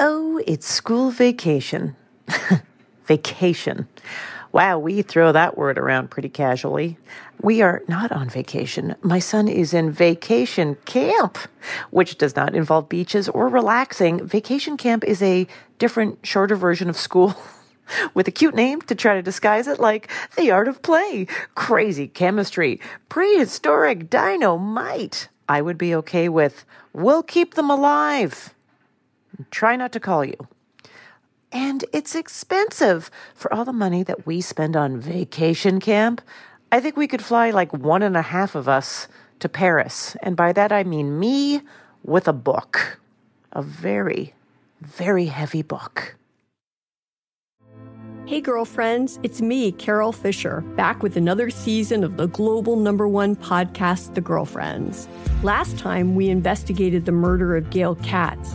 Oh, it's school vacation. vacation. Wow, we throw that word around pretty casually. We are not on vacation. My son is in vacation camp, which does not involve beaches or relaxing. Vacation camp is a different, shorter version of school. with a cute name to try to disguise it like the art of play, crazy chemistry, prehistoric dynamite. I would be okay with we'll keep them alive. Try not to call you. And it's expensive for all the money that we spend on vacation camp. I think we could fly like one and a half of us to Paris. And by that I mean me with a book. A very, very heavy book. Hey, girlfriends, it's me, Carol Fisher, back with another season of the global number one podcast, The Girlfriends. Last time, we investigated the murder of Gail Katz.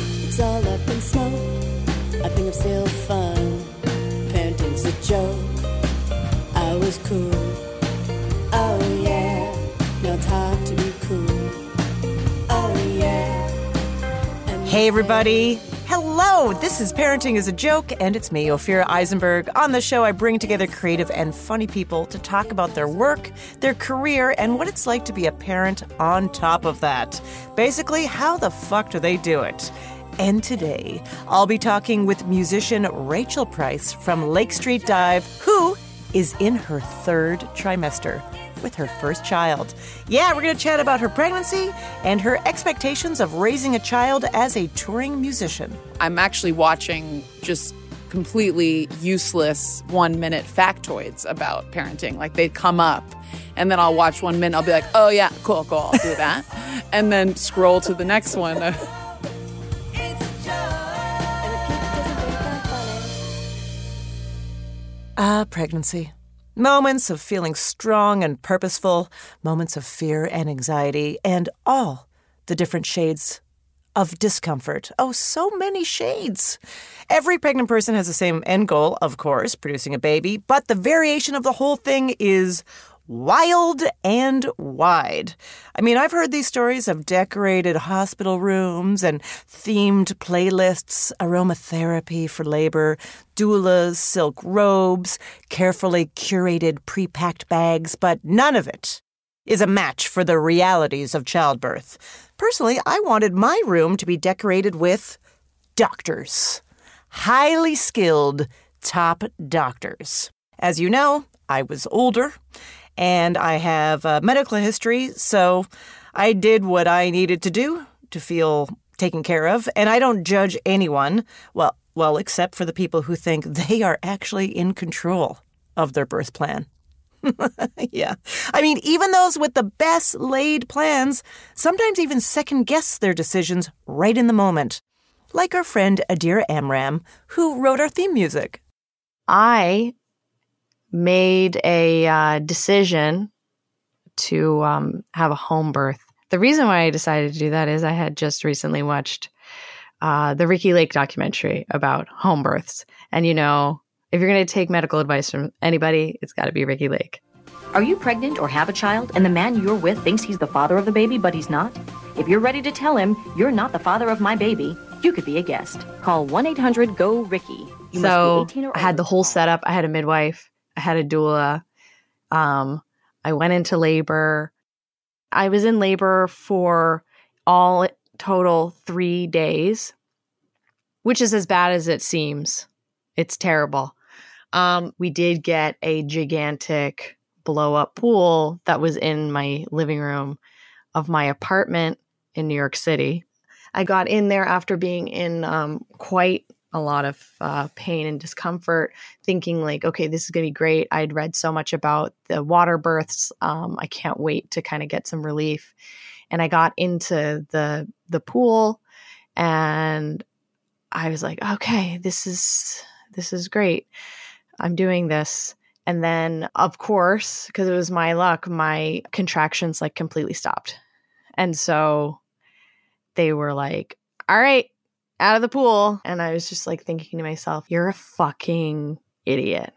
it's all up in smoke. I think I'm still fun, parenting's a joke. I was cool, oh yeah, now it's hard to be cool, oh yeah. And Hey, everybody. Hello, this is Parenting is a Joke, and it's me, Ophira Eisenberg. On the show, I bring together creative and funny people to talk about their work, their career, and what it's like to be a parent on top of that. Basically, how the fuck do they do it? And today, I'll be talking with musician Rachael Price from Lake Street Dive, who is in her third trimester with her first child. Yeah, we're going to chat about her pregnancy and her expectations of raising a child as a touring musician. I'm actually watching just completely useless one minute factoids about parenting. Like they come up, and then I'll watch one minute, I'll be like, oh yeah, cool, cool, I'll do that. and then scroll to the next one. Ah, pregnancy. Moments of feeling strong and purposeful, moments of fear and anxiety, and all the different shades of discomfort. Oh, so many shades. Every pregnant person has the same end goal, of course, producing a baby, but the variation of the whole thing is wild and wide. I mean, I've heard these stories of decorated hospital rooms and themed playlists, aromatherapy for labor, doulas, silk robes, carefully curated pre-packed bags, but none of it is a match for the realities of childbirth. Personally, I wanted my room to be decorated with doctors. Highly skilled top doctors. As you know, I was older and I have a medical history, so I did what I needed to do to feel taken care of, and I don't judge anyone, well, well, except for the people who think they are actually in control of their birth plan. yeah. I mean, even those with the best laid plans sometimes even second guess their decisions right in the moment. Like our friend Adira Amram, who wrote our theme music. I made a uh, decision to um, have a home birth. The reason why I decided to do that is I had just recently watched uh, the Ricki Lake documentary about home births. And, you know, If you're going to take medical advice from anybody, it's got to be Ricki Lake. Are you pregnant or have a child and the man you're with thinks he's the father of the baby, but he's not? If you're ready to tell him you're not the father of my baby, you could be a guest. Call 1 800 GO RICKY. You so must be 18 or I had the whole setup. I had a midwife. Had a doula. Um, I went into labor. I was in labor for all total three days, which is as bad as it seems. It's terrible. Um, we did get a gigantic blow up pool that was in my living room of my apartment in New York City. I got in there after being in um, quite a lot of uh, pain and discomfort, thinking like, okay, this is gonna be great. I'd read so much about the water births. Um, I can't wait to kind of get some relief. And I got into the the pool, and I was like, okay, this is this is great. I'm doing this. And then, of course, because it was my luck, my contractions like completely stopped. And so they were like, all right, out of the pool. And I was just like thinking to myself, you're a fucking idiot.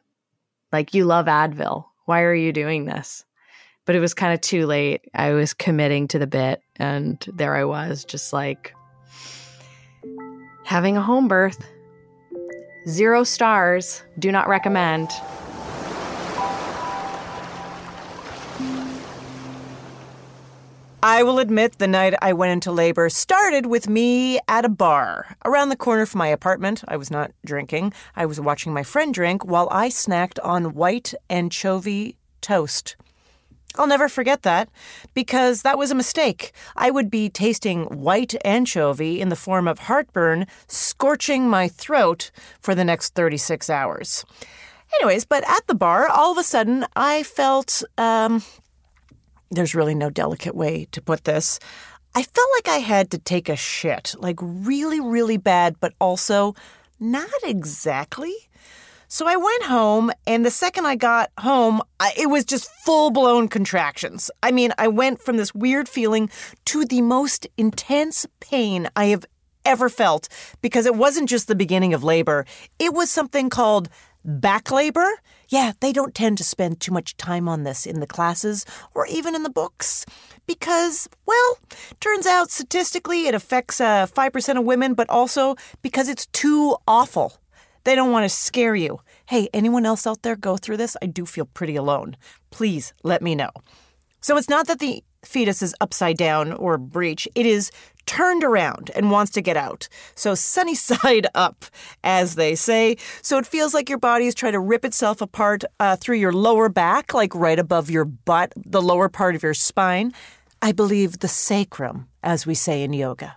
Like, you love Advil. Why are you doing this? But it was kind of too late. I was committing to the bit. And there I was, just like having a home birth. Zero stars. Do not recommend. I will admit the night I went into labor started with me at a bar. Around the corner from my apartment, I was not drinking. I was watching my friend drink while I snacked on white anchovy toast. I'll never forget that because that was a mistake. I would be tasting white anchovy in the form of heartburn, scorching my throat for the next 36 hours. Anyways, but at the bar, all of a sudden, I felt um, there's really no delicate way to put this. I felt like I had to take a shit, like really, really bad, but also not exactly. So I went home, and the second I got home, it was just full blown contractions. I mean, I went from this weird feeling to the most intense pain I have ever felt because it wasn't just the beginning of labor, it was something called back labor. Yeah, they don't tend to spend too much time on this in the classes or even in the books because, well, turns out statistically it affects uh, 5% of women, but also because it's too awful. They don't want to scare you. Hey, anyone else out there go through this? I do feel pretty alone. Please let me know. So it's not that the fetus is upside down or breech, it is turned around and wants to get out. So sunny side up, as they say. So it feels like your body is trying to rip itself apart uh, through your lower back, like right above your butt, the lower part of your spine. I believe the sacrum, as we say in yoga.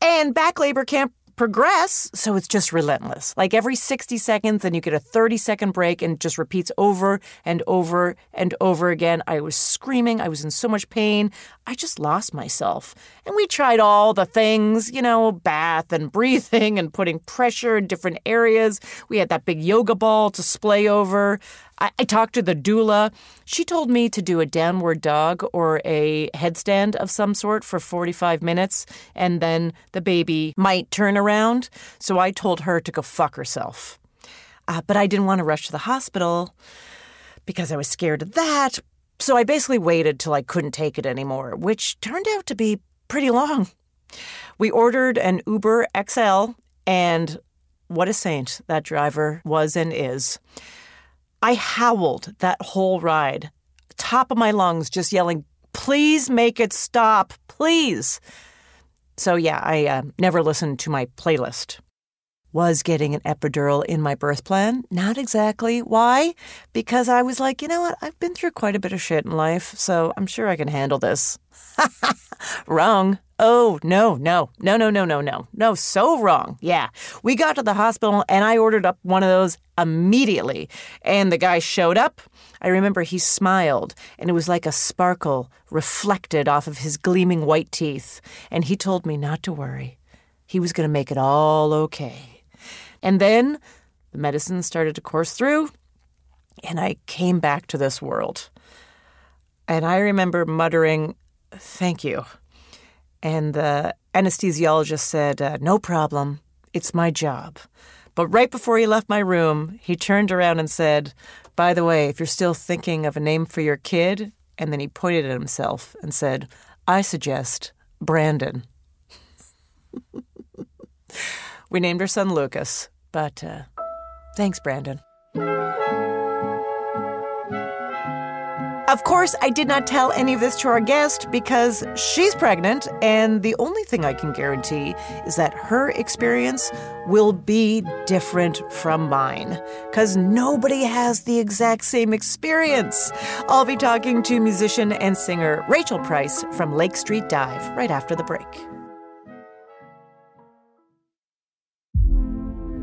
And back labor can't progress, so it's just relentless. Like every 60 seconds, then you get a 30 second break and just repeats over and over and over again. I was screaming. I was in so much pain. I just lost myself. And we tried all the things, you know, bath and breathing and putting pressure in different areas. We had that big yoga ball to splay over. I, I talked to the doula. She told me to do a downward dog or a headstand of some sort for 45 minutes, and then the baby might turn around. So I told her to go fuck herself. Uh, but I didn't want to rush to the hospital because I was scared of that. So I basically waited till I couldn't take it anymore, which turned out to be pretty long. We ordered an Uber XL, and what a saint that driver was and is. I howled that whole ride, top of my lungs, just yelling, please make it stop, please. So, yeah, I uh, never listened to my playlist. Was getting an epidural in my birth plan? Not exactly. Why? Because I was like, you know what? I've been through quite a bit of shit in life, so I'm sure I can handle this. wrong. Oh, no, no, no, no, no, no, no. No, so wrong. Yeah. We got to the hospital and I ordered up one of those immediately. And the guy showed up. I remember he smiled and it was like a sparkle reflected off of his gleaming white teeth. And he told me not to worry. He was going to make it all okay. And then the medicine started to course through and I came back to this world. And I remember muttering, Thank you. And the anesthesiologist said, uh, No problem. It's my job. But right before he left my room, he turned around and said, By the way, if you're still thinking of a name for your kid, and then he pointed at himself and said, I suggest Brandon. we named our son Lucas, but uh, thanks, Brandon. Of course, I did not tell any of this to our guest because she's pregnant, and the only thing I can guarantee is that her experience will be different from mine because nobody has the exact same experience. I'll be talking to musician and singer Rachael Price from Lake Street Dive right after the break.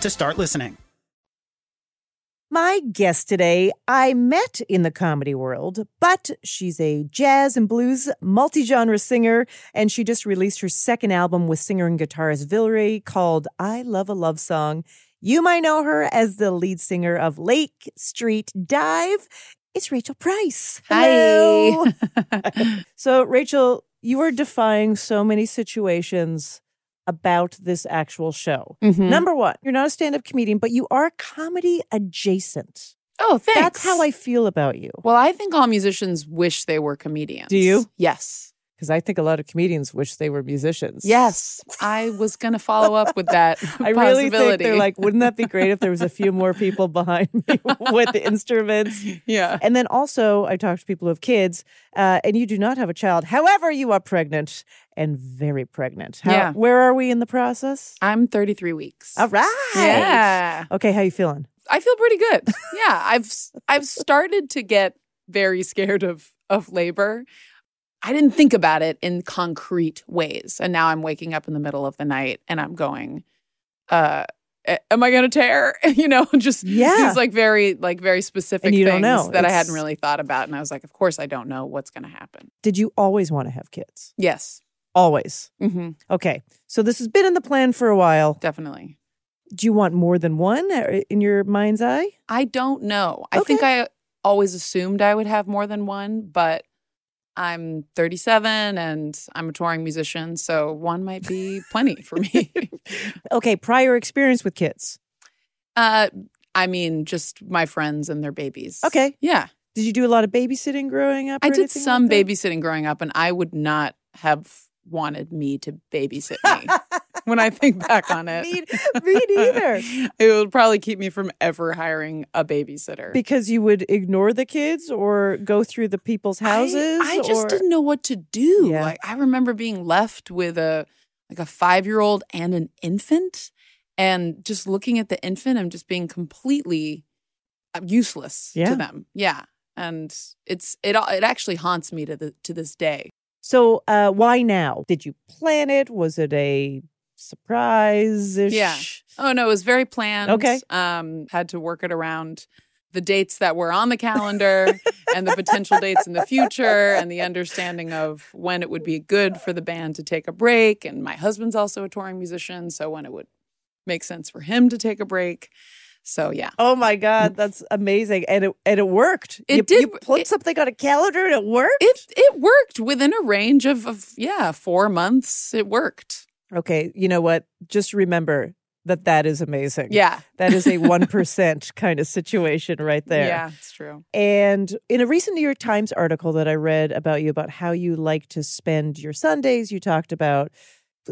to start listening. My guest today, I met in the comedy world, but she's a jazz and blues multi genre singer, and she just released her second album with singer and guitarist Vilray called I Love a Love Song. You might know her as the lead singer of Lake Street Dive. It's Rachael Price. Hello. Hi. so, Rachael, you are defying so many situations about this actual show. Mhm. Number one, you're not a stand up comedian, but you are comedy adjacent. Oh, thanks. That's how I feel about you. Well, I think all musicians wish they were comedians. Do you? Yes. Because I think a lot of comedians wish they were musicians. Yes. I was going to follow up with that. I really think they're like, wouldn't that be great if there was a few more people behind me with the instruments? Yeah. And then also, I talk to people who have kids, uh, and you do not have a child. However, you are pregnant and very pregnant. How, Yeah. Where are we in the process? I'm 33 weeks. All right. Yeah. Okay, how you feeling? I feel pretty good. Yeah, I've I've started to get very scared of of labor. I didn't think about it in concrete ways, and now I'm waking up in the middle of the night and I'm going, uh, "Am I going to tear?" you know, just Yeah. these like very like very specific things that I hadn't really thought about, and I was like, "Of course, I don't know what's going to happen." Did you always want to have kids? Yes, Always. Mhm. Okay. So this has been in the plan for a while. Definitely. Do you want more than one uh, in your mind's eye? I don't know. I think I always assumed I would have more than one, but I'm 37 and I'm a touring musician, so one might be plenty for me. Okay. Prior experience with kids. uh, I mean, just my friends and their babies. Okay. Yeah. Did you do a lot of babysitting growing up? I did some like babysitting growing up, and I would not have wanted me to babysit me when I think back on it. me, me neither. it would probably keep me from ever hiring a babysitter. Because you would ignore the kids or go through the people's houses. I just or- didn't know what to do. Yeah. Like I remember being left with a like a five year old and an infant, and just looking at the infant and just being completely uh, useless Yeah. to them. Yeah, and it's it it actually haunts me to the to this day. So, uh, why now? Did you plan it? Was it a surprise? Yeah. Oh no, it was very planned. Okay. Um, had to work it around the dates that were on the calendar and the potential dates in the future and the understanding of when it would be good for the band to take a break. And my husband's also a touring musician, so when it would make sense for him to take a break. So yeah. Oh my God, that's amazing, and it and it worked. It you, did- You put something on a calendar, and it worked. It it worked within a range of, of yeah, four months. It worked. Okay, you know what? Just remember that that is amazing. Yeah. that is a one percent kind of situation right there. Yeah, it's true. And in a recent New York Times article that I read about you about how you like to spend your Sundays, you talked about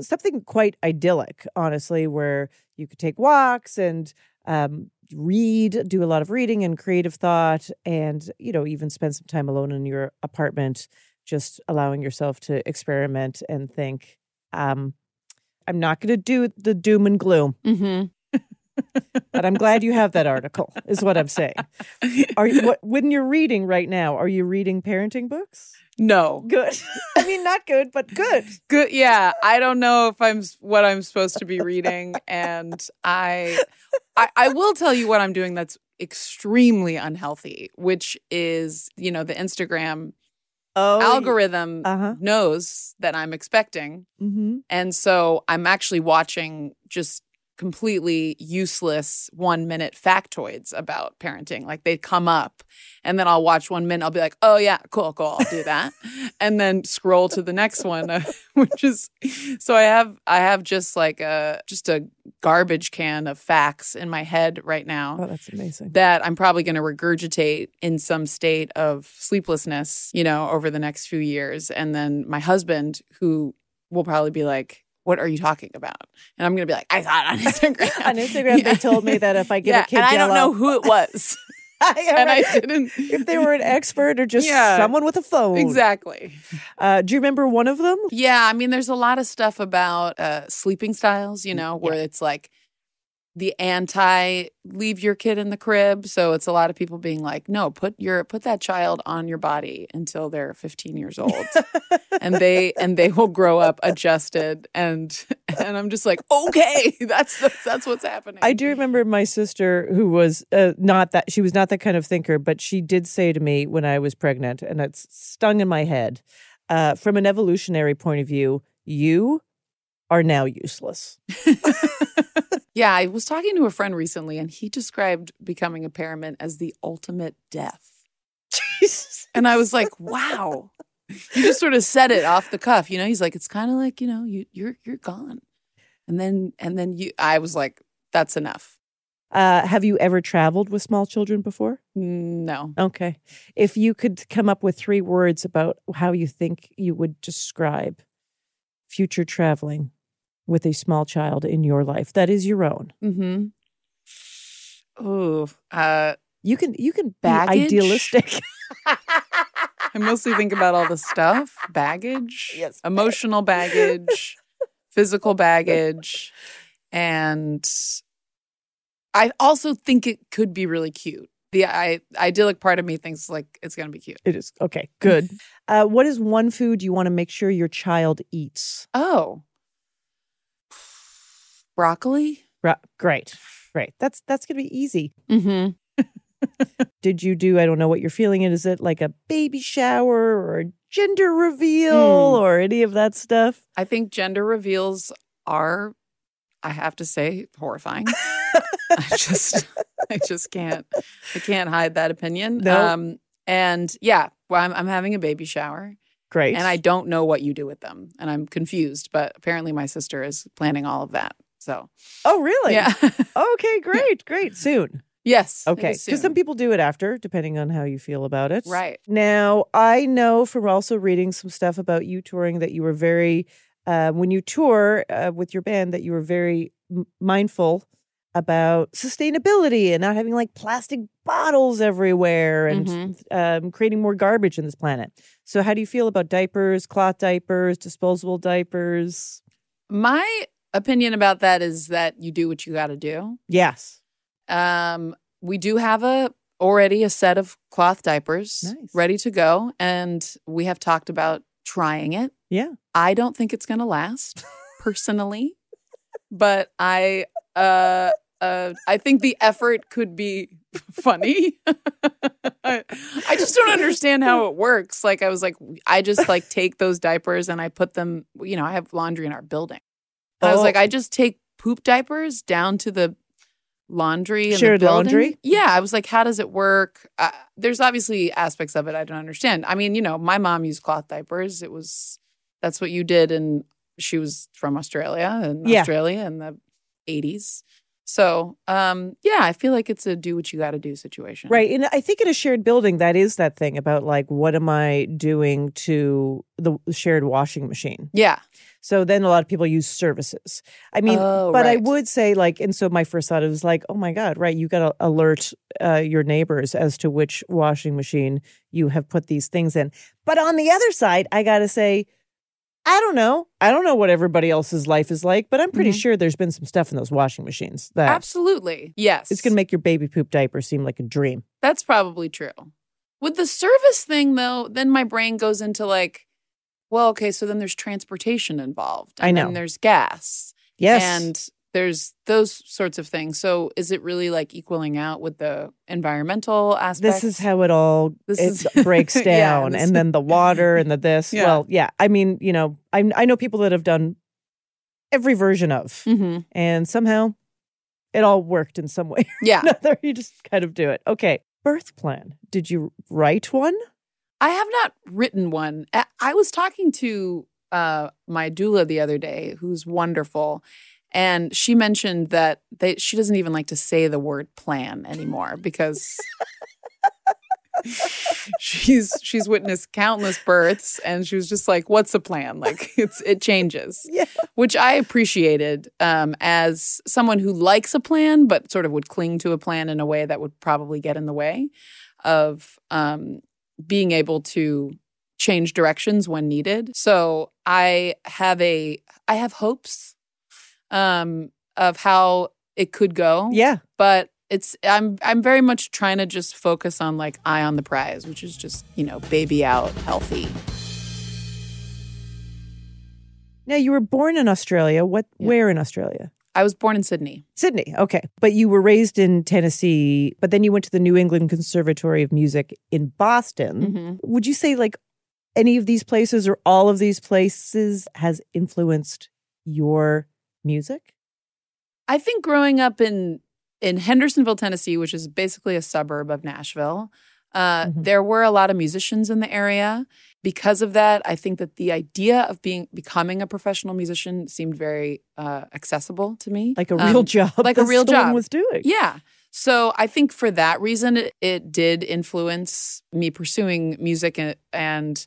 something quite idyllic, honestly, where you could take walks and um, read, do a lot of reading and creative thought, and you know even spend some time alone in your apartment, just allowing yourself to experiment and think. Um, I'm not going to do the doom and gloom. Mm-hmm. but I'm glad you have that article. Is what I'm saying. Are you what, when you're reading right now? Are you reading parenting books? No. Good. I mean, not good, but good. Good. Yeah, I don't know if I'm what I'm supposed to be reading, and I, I, I will tell you what I'm doing that's extremely unhealthy, which is you know the Instagram Oh, algorithm uh-huh. knows that I'm expecting, Mm-hmm. and so I'm actually watching just completely useless one minute factoids about parenting. Like they come up and then I'll watch one minute. I'll be like, oh, yeah, cool, cool. I'll do that. and then scroll to the next one, uh, which is so I have, I have just like a, just a garbage can of facts in my head right now Oh, that's amazing. that I'm probably going to regurgitate in some state of sleeplessness, you know, over the next few years. And then my husband, who will probably be like, what are you talking about? And I'm going to be like, I saw it on Instagram. On Instagram, they told me that if I give yeah, a kid and I don't know who it was. and I didn't. if they were an expert or just Yeah. someone with a phone. Exactly. Uh, do you remember one of them? Yeah, I mean, there's a lot of stuff about uh, sleeping styles, you know, where it's like the anti leave your kid in the crib. So it's a lot of people being like, no, put your put that child on your body until they're 15 years old, and they and they will grow up adjusted. And and I'm just like, okay, that's that's, that's what's happening. I do remember my sister, who was uh, not that she was not that kind of thinker, but she did say to me when I was pregnant, and it's stung in my head. Uh, from an evolutionary point of view, you are now useless. Yeah, I was talking to a friend recently, and he described becoming a parent as the ultimate death. Jesus. And I was like, wow. you just sort of said it off the cuff. You know, he's like, it's kind of like, you know, you you're you're gone. And then and then you I was like, that's enough. Uh, have you ever traveled with small children before? No. Okay. If you could come up with three words about how you think you would describe future traveling with a small child in your life, that is your own. Mm-hmm. Oh, uh, You can you can be Baggage? idealistic. I mostly think about all the stuff, baggage, Yes. emotional baggage, physical baggage, and I also think it could be really cute. The I, idyllic part of me thinks like it's going to be cute. It is okay. Good. Uh, what is one food you want to make sure your child eats? Oh, broccoli. Right. Great. Great. That's that's gonna be easy. Mm-hmm. Did you do, I don't know what you're feeling it. Is it like a baby shower or a gender reveal Hmm. or any of that stuff? I think gender reveals are, I have to say, horrifying. I just, I just can't, I can't hide that opinion. Um, and yeah, well, I'm, I'm having a baby shower. Great. And I don't know what you do with them, and I'm confused. But apparently, my sister is planning all of that. So Oh, really? Yeah. okay, great, great. Soon. yes, Okay. Because some people do it after, depending on how you feel about it. Right. Now, I know from also reading some stuff about you touring that you were very, uh, when you tour uh, with your band, that you were very m- mindful about sustainability and not having like plastic bottles everywhere and Mm-hmm. um, creating more garbage in this planet. So, how do you feel about diapers, cloth diapers, disposable diapers? My opinion about that is that you do what you got to do. Yes. Um, we do have a already a set of cloth diapers ready to go, and we have talked about trying it. Yeah. I don't think it's going to last personally, but I uh uh I think the effort could be funny. I, I just don't understand how it works. Like I was like I just like take those diapers and I put them, you know, I have laundry in our building. And I was Oh. like I just take poop diapers down to the laundry in Shared the laundry? Yeah, I was like how does it work? Uh, there's obviously aspects of it I don't understand. I mean, you know, my mom used cloth diapers. It was that's what you did and she was from Australia and Yeah. Australia in the 80s. So, um, yeah, I feel like it's a do what you got to do situation. Right. And I think in a shared building, that is that thing about like, what am I doing to the shared washing machine? Yeah. So then a lot of people use services. I mean, Oh, but I would say like, and so my first thought was like, oh my God, right. You got to alert uh, your neighbors as to which washing machine you have put these things in. But on the other side, I got to say, I don't know. I don't know what everybody else's life is like, but I'm pretty Mhm. sure there's been some stuff in those washing machines that Absolutely. Yes. it's going to make your baby poop diaper seem like a dream. That's probably true. With the service thing, though, then my brain goes into like, well, okay, so then there's transportation involved. I And know. then there's gas. Yes. And there's those sorts of things. So is it really like equaling out with the environmental aspect? This is how it all This it is- breaks down, this- and then the water and the this. Yeah. Well, yeah. I mean, you know, I I know people that have done every version of, Mhm. and somehow it all worked in some way. Yeah. another. you just kind of do it. Okay, birth plan. Did you write one? I have not written one. I- I was talking to uh, my doula the other day, who's wonderful, and she mentioned that they, she doesn't even like to say the word plan anymore because she's she's witnessed countless births, and she was just like, "What's a plan?" Like it's it changes, Yeah. which I appreciated um, as someone who likes a plan, but sort of would cling to a plan in a way that would probably get in the way of um, being able to change directions when needed. So I have a I have hopes um of how it could go. Yeah. But it's I'm I'm very much trying to just focus on like eye on the prize, which is just, you know, baby out healthy. Now you were born in Australia. What? Where in Australia? I was born in Sydney. Sydney. Okay, but you were raised in Tennessee. But then you went to the New England Conservatory of Music in Boston. Mhm. Would you say like any of these places or all of these places has influenced your music? I think growing up in in Hendersonville, Tennessee, which is basically a suburb of Nashville, uh, there were a lot of musicians in the area. Because of that, I think that the idea of being becoming a professional musician seemed very uh, accessible to me, Like a real job like a real job was doing. Yeah. So I think for that reason, it, it did influence me pursuing music and, and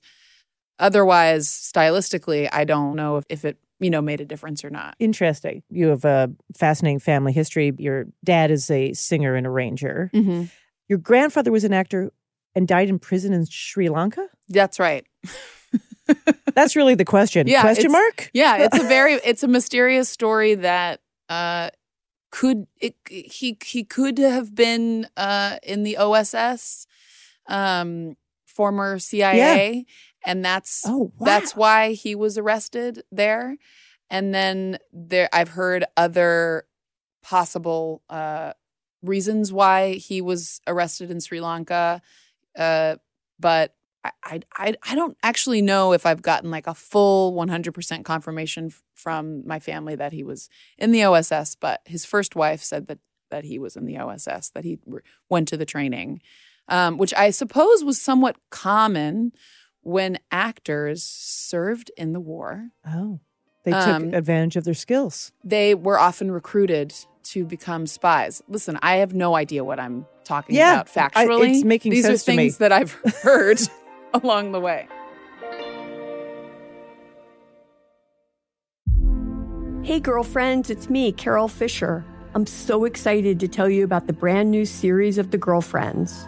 otherwise, stylistically, I don't know if, if it you know made a difference or not. Interesting. You have a fascinating family history. Your dad is a singer and arranger. Mhm. Your grandfather was an actor and died in prison in Sri Lanka. That's right. That's really the question. Yeah, question mark? Yeah, it's a very it's a mysterious story that uh could it he he could have been uh in the OSS um former CIA and that's Oh, that's why he was arrested there and then there I've heard other possible uh reasons why he was arrested in Sri Lanka, uh, but I, I I I don't actually know if I've gotten like a full 100% confirmation f- from my family that he was in the OSS. But his first wife said that that he was in the OSS, that he re- went to the training, um, which I suppose was somewhat common when actors served in the war. Oh, they took Um, advantage of their skills. They were often recruited to become spies. Listen, I have no idea what I'm talking Yeah, about I- factually. it's making These sense are to me. things that I've heard along the way. Hey, girlfriends, it's me, Carol Fisher. I'm so excited to tell you about the brand new series of The Girlfriends.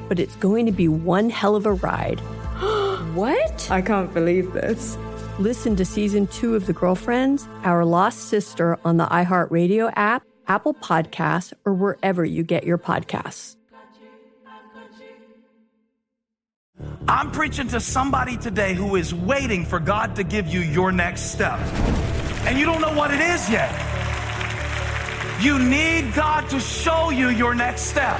but it's going to be one hell of a ride. what? I can't believe this. Listen to season two of The Girlfriends, Our Lost Sister on the iHeartRadio app, Apple Podcasts, or wherever you get your podcasts. I'm preaching to somebody today who is waiting for God to give you your next step. And you don't know what it is yet. You need God to show you your next step.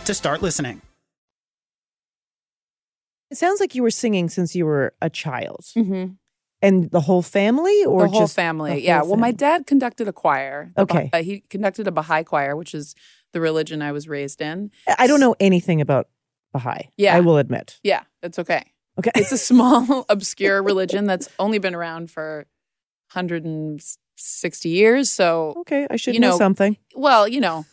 to start listening. It sounds like you were singing since you were a child. Mm-hmm. And the whole family or the whole just family. the yeah. whole Well, my dad conducted a choir. The Bah- Okay. uh, he conducted a Baha'i choir, which is the religion I was raised in. I don't know anything about Baha'i. Yeah. I will admit. Yeah, it's okay. Okay. It's a small, obscure religion that's only been around for 160 years. So, Okay, I should you know, know, something. well, you know,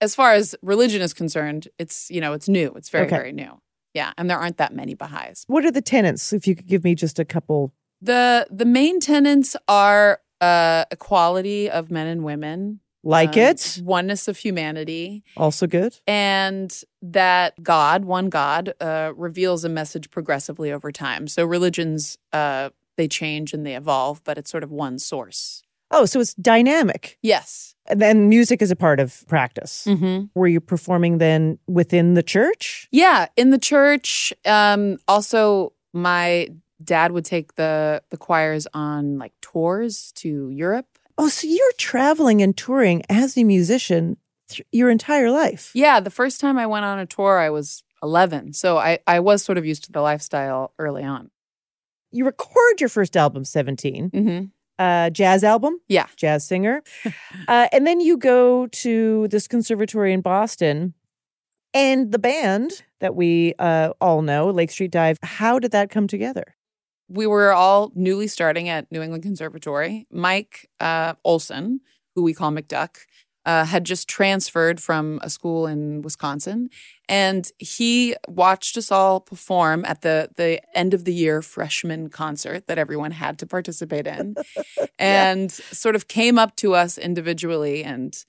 as far as religion is concerned, it's, you know, it's new. It's very, Okay. very new. Yeah. And there aren't that many Baha'is. What are the tenets? If you could give me just a couple. The the main tenets are uh, equality of men and women, Like um, it? oneness of humanity, Also good. and that God, one God, uh, reveals a message progressively over time. So religions uh, they change and they evolve, but it's sort of one source. Oh, so it's dynamic. Yes. And then music is a part of practice. Mm-hmm. Were you performing then within the church? Yeah, in the church. Um, also, my dad would take the the choirs on like tours to Europe. Oh, so you're traveling and touring as a musician th- your entire life. Yeah, the first time I went on a tour, I was 11. So I, I was sort of used to the lifestyle early on. You record your first album, 17, Mm-hmm. Uh, jazz album. Yeah. Jazz singer. uh, and then you go to this conservatory in Boston And the band that we uh, all know, Lake Street Dive, how did that come together? We were all newly starting at New England Conservatory. Mike uh, Olson, who we call McDuck, uh, had just transferred from a school in Wisconsin, and he watched us all perform at the the end of the year freshman concert that everyone had to participate in, and sort of came up to us individually and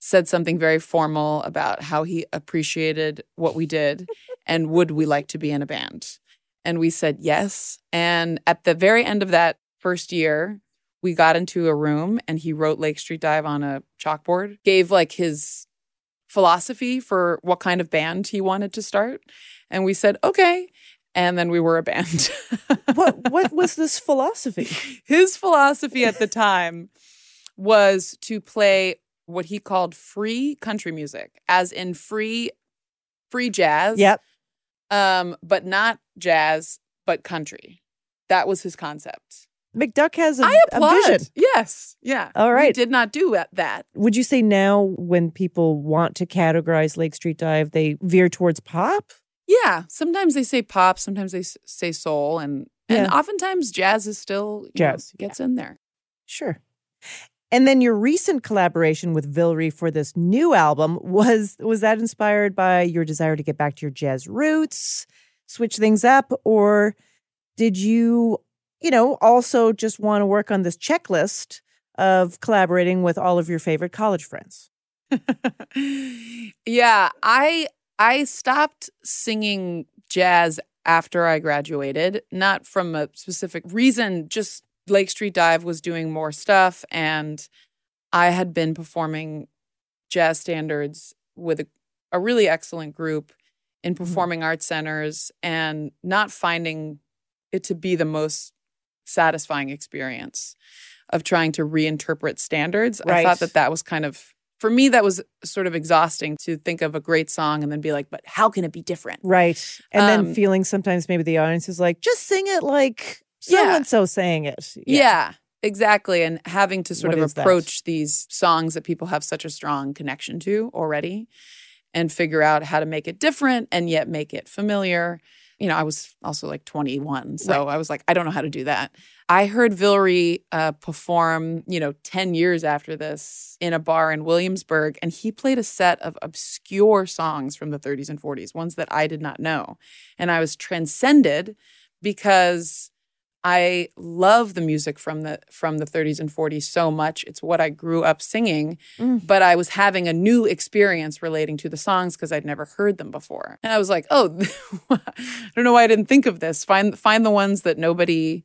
said something very formal about how he appreciated what we did and would we like to be in a band. And we said yes. And at the very end of that first year, we got into a room and he wrote Lake Street Dive on a chalkboard, gave like his philosophy for what kind of band he wanted to start. And we said, okay. And then we were a band. what what was this philosophy? His philosophy at the time was to play what he called free country music, as in free free jazz. Yep. Um, but not jazz, but country. That was his concept. McDuck has a, I a applaud. vision. Yes. Yeah. All right. We did not do that-. Would you say now when people want to categorize Lake Street Dive, they veer towards pop? Yeah. Sometimes they say pop, sometimes they say soul, and and oftentimes jazz is still you know, Jazz, gets in there. Sure. And then your recent collaboration with Vilray for this new album was was that inspired by your desire to get back to your jazz roots, switch things up, or did you, you know, also just want to work on this checklist of collaborating with all of your favorite college friends? Yeah, I I stopped singing jazz after I graduated, not from a specific reason, just Lake Street Dive was doing more stuff and I had been performing jazz standards with a, a really excellent group in mm-hmm. performing arts centers and not finding it to be the most satisfying experience of trying to reinterpret standards. I thought that that was kind of for me that was sort of exhausting to think of a great song and then be like, but how can it be different? Right. And then Um, feeling sometimes maybe the audience is like, just sing it like so Yeah. and so saying it. Yeah. exactly. And having to sort What of is that? approach these songs that people have such a strong connection to already and figure out how to make it different and yet make it familiar. You know, I was also like 21, so Right. I was like, I don't know how to do that. I heard Vilray uh, perform, you know, 10 years after this in a bar in Williamsburg, and he played a set of obscure songs from the 30s and 40s, ones that I did not know. And I was transcended because I love the music from the from the 30s and 40s so much. It's what I grew up singing, Mm. but I was having a new experience relating to the songs because I'd never heard them before. And I was like, "Oh, I don't know why I didn't think of this. Find find the ones that nobody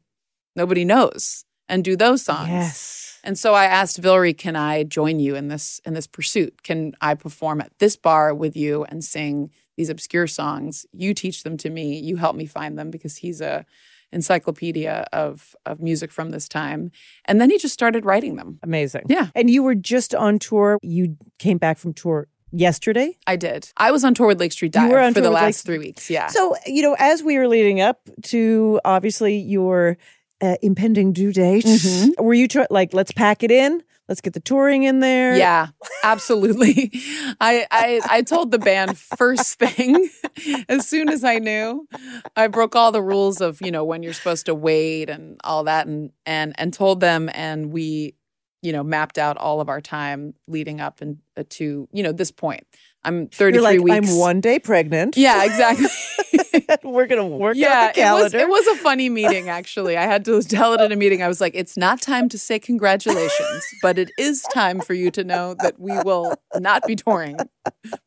nobody knows and do those songs." Yes. And so I asked Vilray, "Can I join you in this in this pursuit? Can I perform at this bar with you and sing these obscure songs? You teach them to me. You help me find them because he's a encyclopedia of of music from this time." And then he just started writing them. Amazing. Yeah. And you were just on tour. You came back from tour yesterday. I did. I was on tour with Lake Street Dive for the with Lake- last three weeks. Yeah. So, you know, as we were leading up to obviously your uh, impending due date, Mm-hmm. were you try- like, let's pack it in? Let's get the touring in there. Yeah, absolutely. I, I I told the band first thing as soon as I knew. I broke all the rules of you know when you're supposed to wait and all that, and and and told them, and we you know mapped out all of our time leading up and uh, to you know this point. I'm 33 You're like, weeks. I'm one day pregnant. Yeah, exactly. we're gonna work yeah, out the it was it was a funny meeting actually. I had to tell it in a meeting. I was like, it's not time to say congratulations, but it is time for you to know that we will not be touring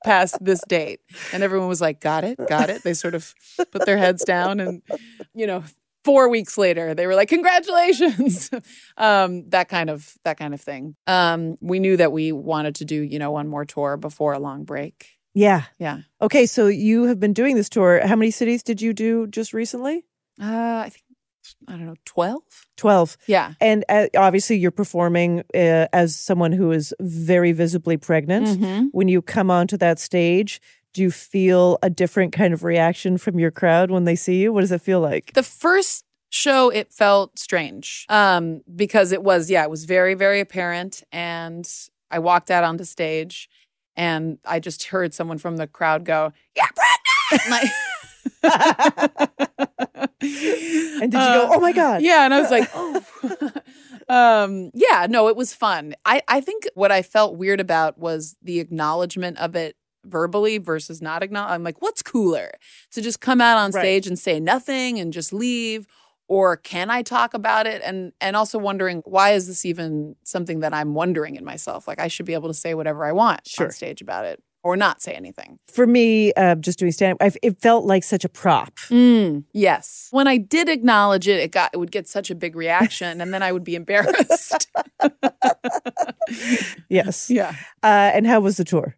past this date. And everyone was like, got it, got it. They sort of put their heads down and you know, four weeks later they were like congratulations um that kind of that kind of thing um we knew that we wanted to do you know one more tour before a long break yeah. yeah Okay, so you have been doing this tour. How many cities did you do just recently? uh i think i don't know 12 12. yeah And uh, obviously, you're performing uh, as someone who is very visibly pregnant. Mhm. When you come onto that stage, do you feel a different kind of reaction from your crowd when they see you? What does it feel like? The first show, it felt strange um, because it was, yeah, it was very, very apparent. And I walked out onto stage and I just heard someone from the crowd go, "You're pregnant!" And did you go, "Oh my God." Uh, Yeah, and I was like, "Oh." um, yeah, no, it was fun. I I think what I felt weird about was the acknowledgement of it verbally versus not acknowledge. I'm like, what's cooler to just come out on Right. stage and say nothing and just leave, or can I talk about it? And and also wondering why is this even something that I'm wondering in myself? Like I should be able to say whatever I want Sure. on stage about it, or not say anything. For me, uh, just doing stand up, it felt like such a prop. Mm, yes. When I did acknowledge it, it got it would get such a big reaction, and then I would be embarrassed. Yes. Yeah. Uh, and how was the tour?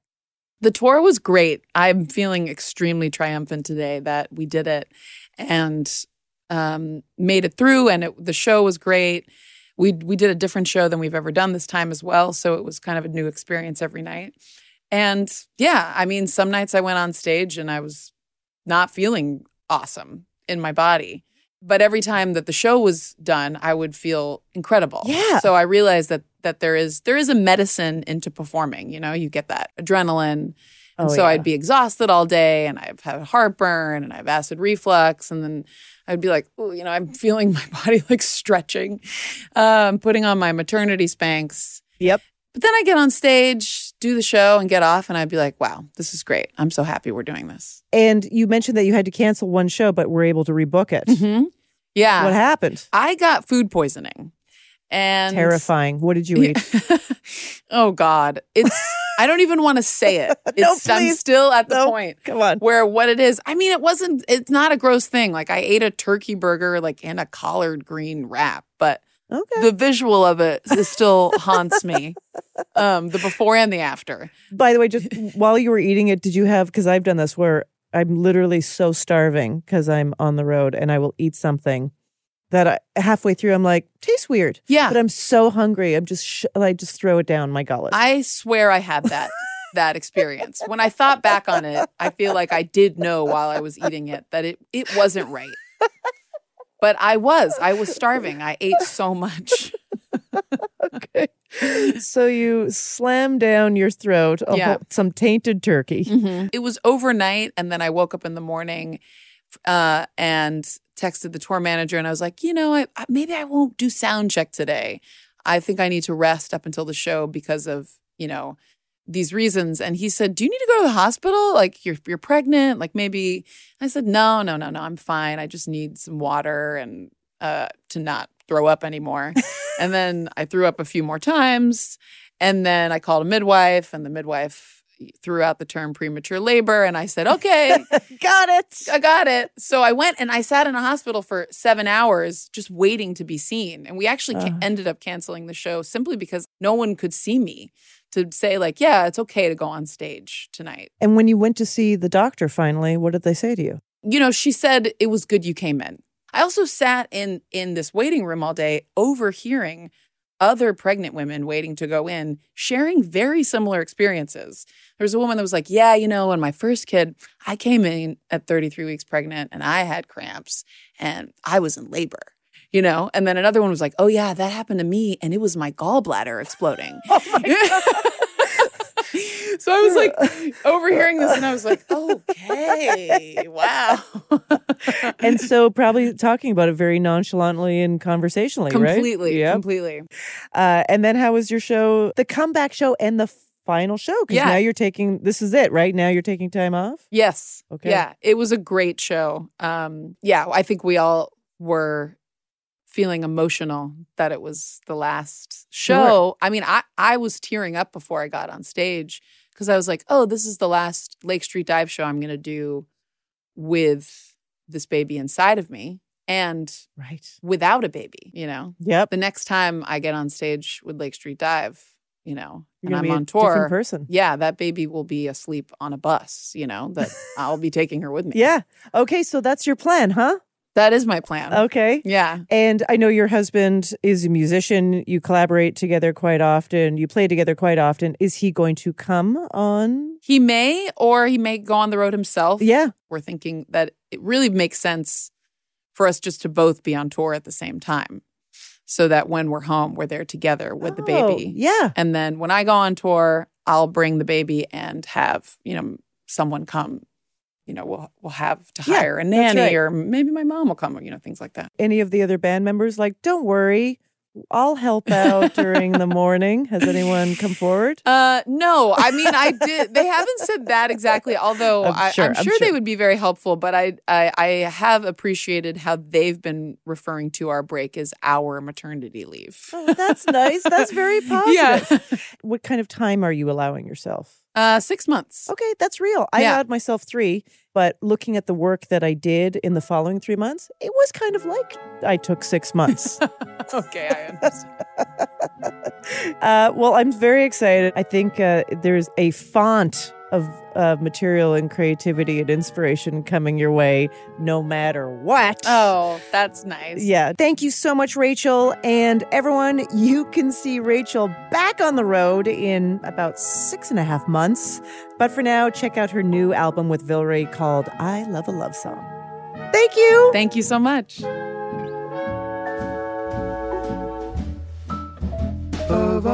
The tour was great. I'm feeling extremely triumphant today that we did it and um, made it through, and it, the show was great. We we did a different show than we've ever done this time as well, so it was kind of a new experience every night. And yeah, I mean, some nights I went on stage and I was not feeling awesome in my body. But every time that the show was done, I would feel incredible. Yeah. So I realized that that there is there is a medicine into performing. You know, you get that adrenaline. And Oh, so yeah. I'd be exhausted all day and I've had heartburn and I have acid reflux. And then I'd be like, oh, you know, I'm feeling my body like stretching, um, putting on my maternity Spanx. Yep. But then I get on stage, do the show, and get off, and I'd be like, wow, this is great. I'm so happy we're doing this. And you mentioned that you had to cancel one show, but were able to rebook it. Mm-hmm. Yeah. What happened? I got food poisoning. And Terrifying. What did you eat? oh God. It's I don't even want to say it. It's I'm still at the No, point come on. where what it is. I mean, it wasn't it's not a gross thing. Like I ate a turkey burger like in a collard green wrap, but Okay. the visual of it is still haunts me. Um, the before and the after. By the way, just while you were eating it, did you have? Because I've done this where I'm literally so starving because I'm on the road and I will eat something that I, halfway through I'm like tastes weird. Yeah. but I'm so hungry. I'm just sh- I just throw it down my gullet. I swear I had that that experience. When I thought back on it, I feel like I did know while I was eating it that it it wasn't right. But I was. I was starving. I ate so much. okay. so you slam down your throat Yeah. whole- some tainted turkey. It was overnight, and then I woke up in the morning uh, and texted the tour manager, and I was like, you know, I, I, maybe I won't do sound check today. I think I need to rest up until the show because of you know these reasons. And he said, "Do you need to go to the hospital? Like you're you're pregnant? Like maybe?" I said, "No, no, no, no. I'm fine. I just need some water and uh, to not throw up anymore." and then I threw up a few more times, and then I called a midwife, and the midwife threw out the term premature labor, and I said, "Okay." got it. I got it. So I went and I sat in a hospital for seven hours just waiting to be seen. And we actually ca- Uh. ended up canceling the show simply because no one could see me to say, like, yeah, it's okay to go on stage tonight. And when you went to see the doctor finally, what did they say to you? You know, she said it was good you came in. I also sat in in this waiting room all day overhearing other pregnant women waiting to go in sharing very similar experiences. There was a woman that was like, Yeah, you know, when my first kid, I came in at 33 weeks pregnant and I had cramps and I was in labor, you know? And then another one was like, Oh, yeah, that happened to me and it was my gallbladder exploding. Oh so I was like overhearing this and I was like, Okay, wow. and so probably talking about it very nonchalantly and conversationally, right? completely, Yep. completely. Uh, and then how was your show, the comeback show and the final show? Because Yeah. now you're taking, this is it, right? Now you're taking time off? Yes. Okay. Yeah, it was a great show. Um, yeah, I think we all were feeling emotional that it was the last show. Sure. I mean, I I was tearing up before I got on stage because I was like, "Oh, this is the last Lake Street Dive show I'm going to do with this baby inside of me." And right. without a baby, you know. Yep. The next time I get on stage with Lake Street Dive, you know, You're and I'm on different tour, person. Yeah, that baby will be asleep on a bus. You know that I'll be taking her with me. Yeah. Okay. So that's your plan, huh? That is my plan. Okay. Yeah. And I know your husband is a musician. You collaborate together quite often. You play together quite often. Is he going to come on? He may, or he may go on the road himself. Yeah. We're thinking that it really makes sense for us just to both be on tour at the same time. So that when we're home, we're there together with the Oh, baby. yeah. And then when I go on tour, I'll bring the baby and have, you know, someone come, you know, we'll we'll have to Yeah, hire a nanny right. or maybe my mom will come or, you know, things like that. Any of the other band members like, don't worry, I'll help out during the morning. Has anyone come forward? Uh, no, I mean, I did. They haven't said that exactly. Although I'm sure, I'm I'm sure, sure. they would be very helpful. But I, I, I have appreciated how they've been referring to our break as our maternity leave. Oh, that's nice. That's very positive. Yeah. What kind of time are you allowing yourself? Uh, six months. Okay, that's real. I Yeah. allowed myself three, but looking at the work that I did in the following three months, it was kind of like I took six months. okay, I understand. uh, well, I'm very excited. I think uh, there's a font of uh, material and creativity and inspiration coming your way no matter what. Oh, that's nice. Yeah. Thank you so much, Rachael. And everyone, you can see Rachael back on the road in about six and a half months. But for now, check out her new album with Vilray called I Love a Love Song. Thank you. Thank you so much. Of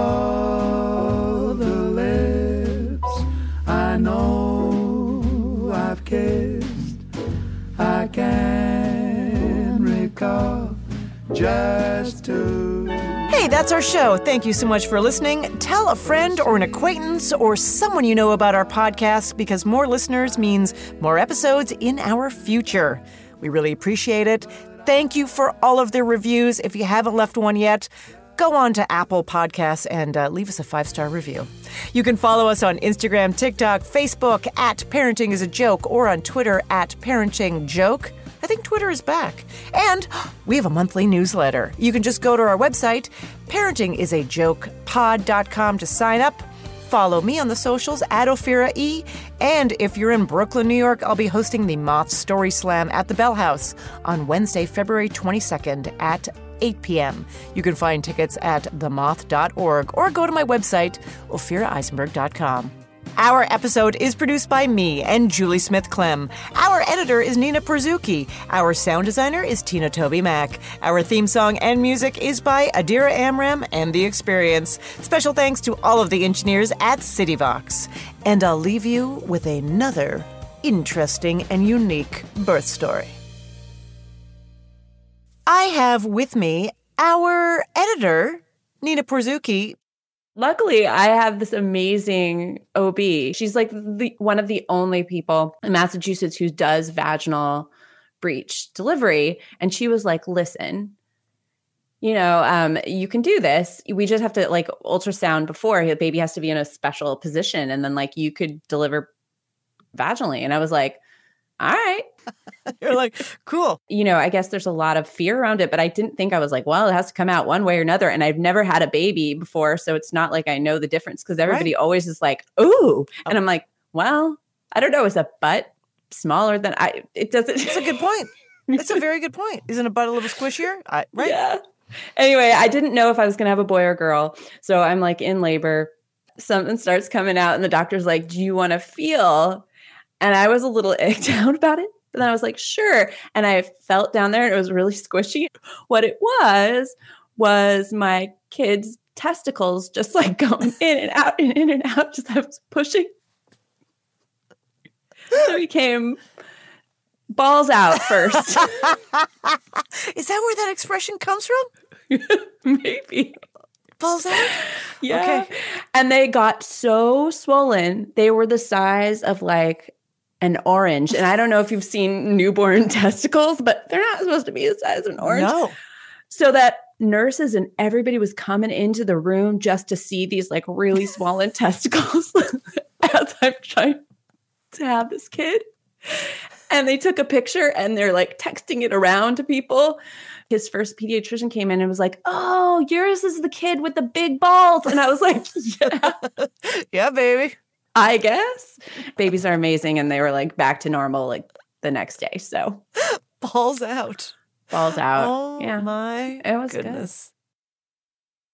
just. Hey, that's our show. Thank you so much for listening. Tell a friend or an acquaintance or someone you know about our podcast because more listeners means more episodes in our future. We really appreciate it. Thank you for all of the reviews. If you haven't left one yet, go on to Apple Podcasts and uh, leave us a five star review. You can follow us on Instagram, TikTok, Facebook at Parenting is a Joke, or on Twitter at Parenting Joke. I think Twitter is back. And we have a monthly newsletter. You can just go to our website, parentingisajokepod.com to sign up. Follow me on the socials at Ophira E. And if you're in Brooklyn, New York, I'll be hosting the Moth Story Slam at the Bell House on Wednesday, February 22nd at 8 p.m. You can find tickets at themoth.org or go to my website, ophiraeisenberg.com. Our episode is produced by me and Julie Smith Clem. Our editor is Nina Porzucki. Our sound designer is Tina Tobey Mack. Our theme song and music is by Adira Amram and The Experience. Special thanks to all of the engineers at CityVox. And I'll leave you with another interesting and unique birth story. I have with me our editor, Nina Porzucki. Luckily, I have this amazing OB. She's like the one of the only people in Massachusetts who does vaginal breech delivery. And she was like, listen, you know, um, you can do this. We just have to like ultrasound before the baby has to be in a special position. And then like you could deliver vaginally. And I was like, all right. You're like, cool. You know, I guess there's a lot of fear around it, but I didn't think I was like, well, it has to come out one way or another. And I've never had a baby before. So it's not like I know the difference because everybody always is like, ooh. Oh. And I'm like, well, I don't know. Is a butt smaller than I? It doesn't. It's a good point. It's a very good point. Isn't a butt a little squishier? I, right? Yeah. Anyway, I didn't know if I was going to have a boy or girl. So I'm like in labor. Something starts coming out, and the doctor's like, Do you want to feel? And I was a little egged out about it. But then I was like, Sure. And I felt down there, and it was really squishy. What it was, was my kid's testicles just like going in and out and in and out. Just I was pushing. So he came balls out first. Is that where that expression comes from? Maybe. Balls out? Yeah. And they got so swollen. They were the size of like an orange. And I don't know if you've seen newborn testicles, but they're not supposed to be the size of an orange. No. So that nurses and everybody was coming into the room just to see these like really swollen testicles as I'm trying to have this kid. And they took a picture and they're like texting it around to people. His first pediatrician came in and was like, Oh, yours is the kid with the big balls. And I was like, Yeah. yeah, baby. I guess. Babies are amazing. And they were like back to normal like the next day. So balls out. Balls out. Oh yeah. my it was goodness.